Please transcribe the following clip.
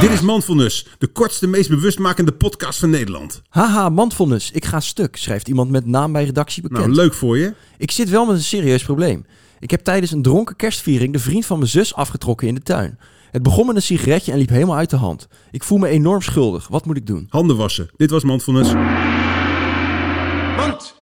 Dit is Mindfulness, de kortste, meest bewustmakende podcast van Nederland. Haha, mindfulness. Ik ga stuk, schrijft iemand met naam bij redactie bekend. Nou, leuk voor je. Ik zit wel met een serieus probleem. Ik heb tijdens een dronken kerstviering de vriend van mijn zus afgetrokken in de tuin. Het begon met een sigaretje en liep helemaal uit de hand. Ik voel me enorm schuldig. Wat moet ik doen? Handen wassen. Dit was Mindfulness.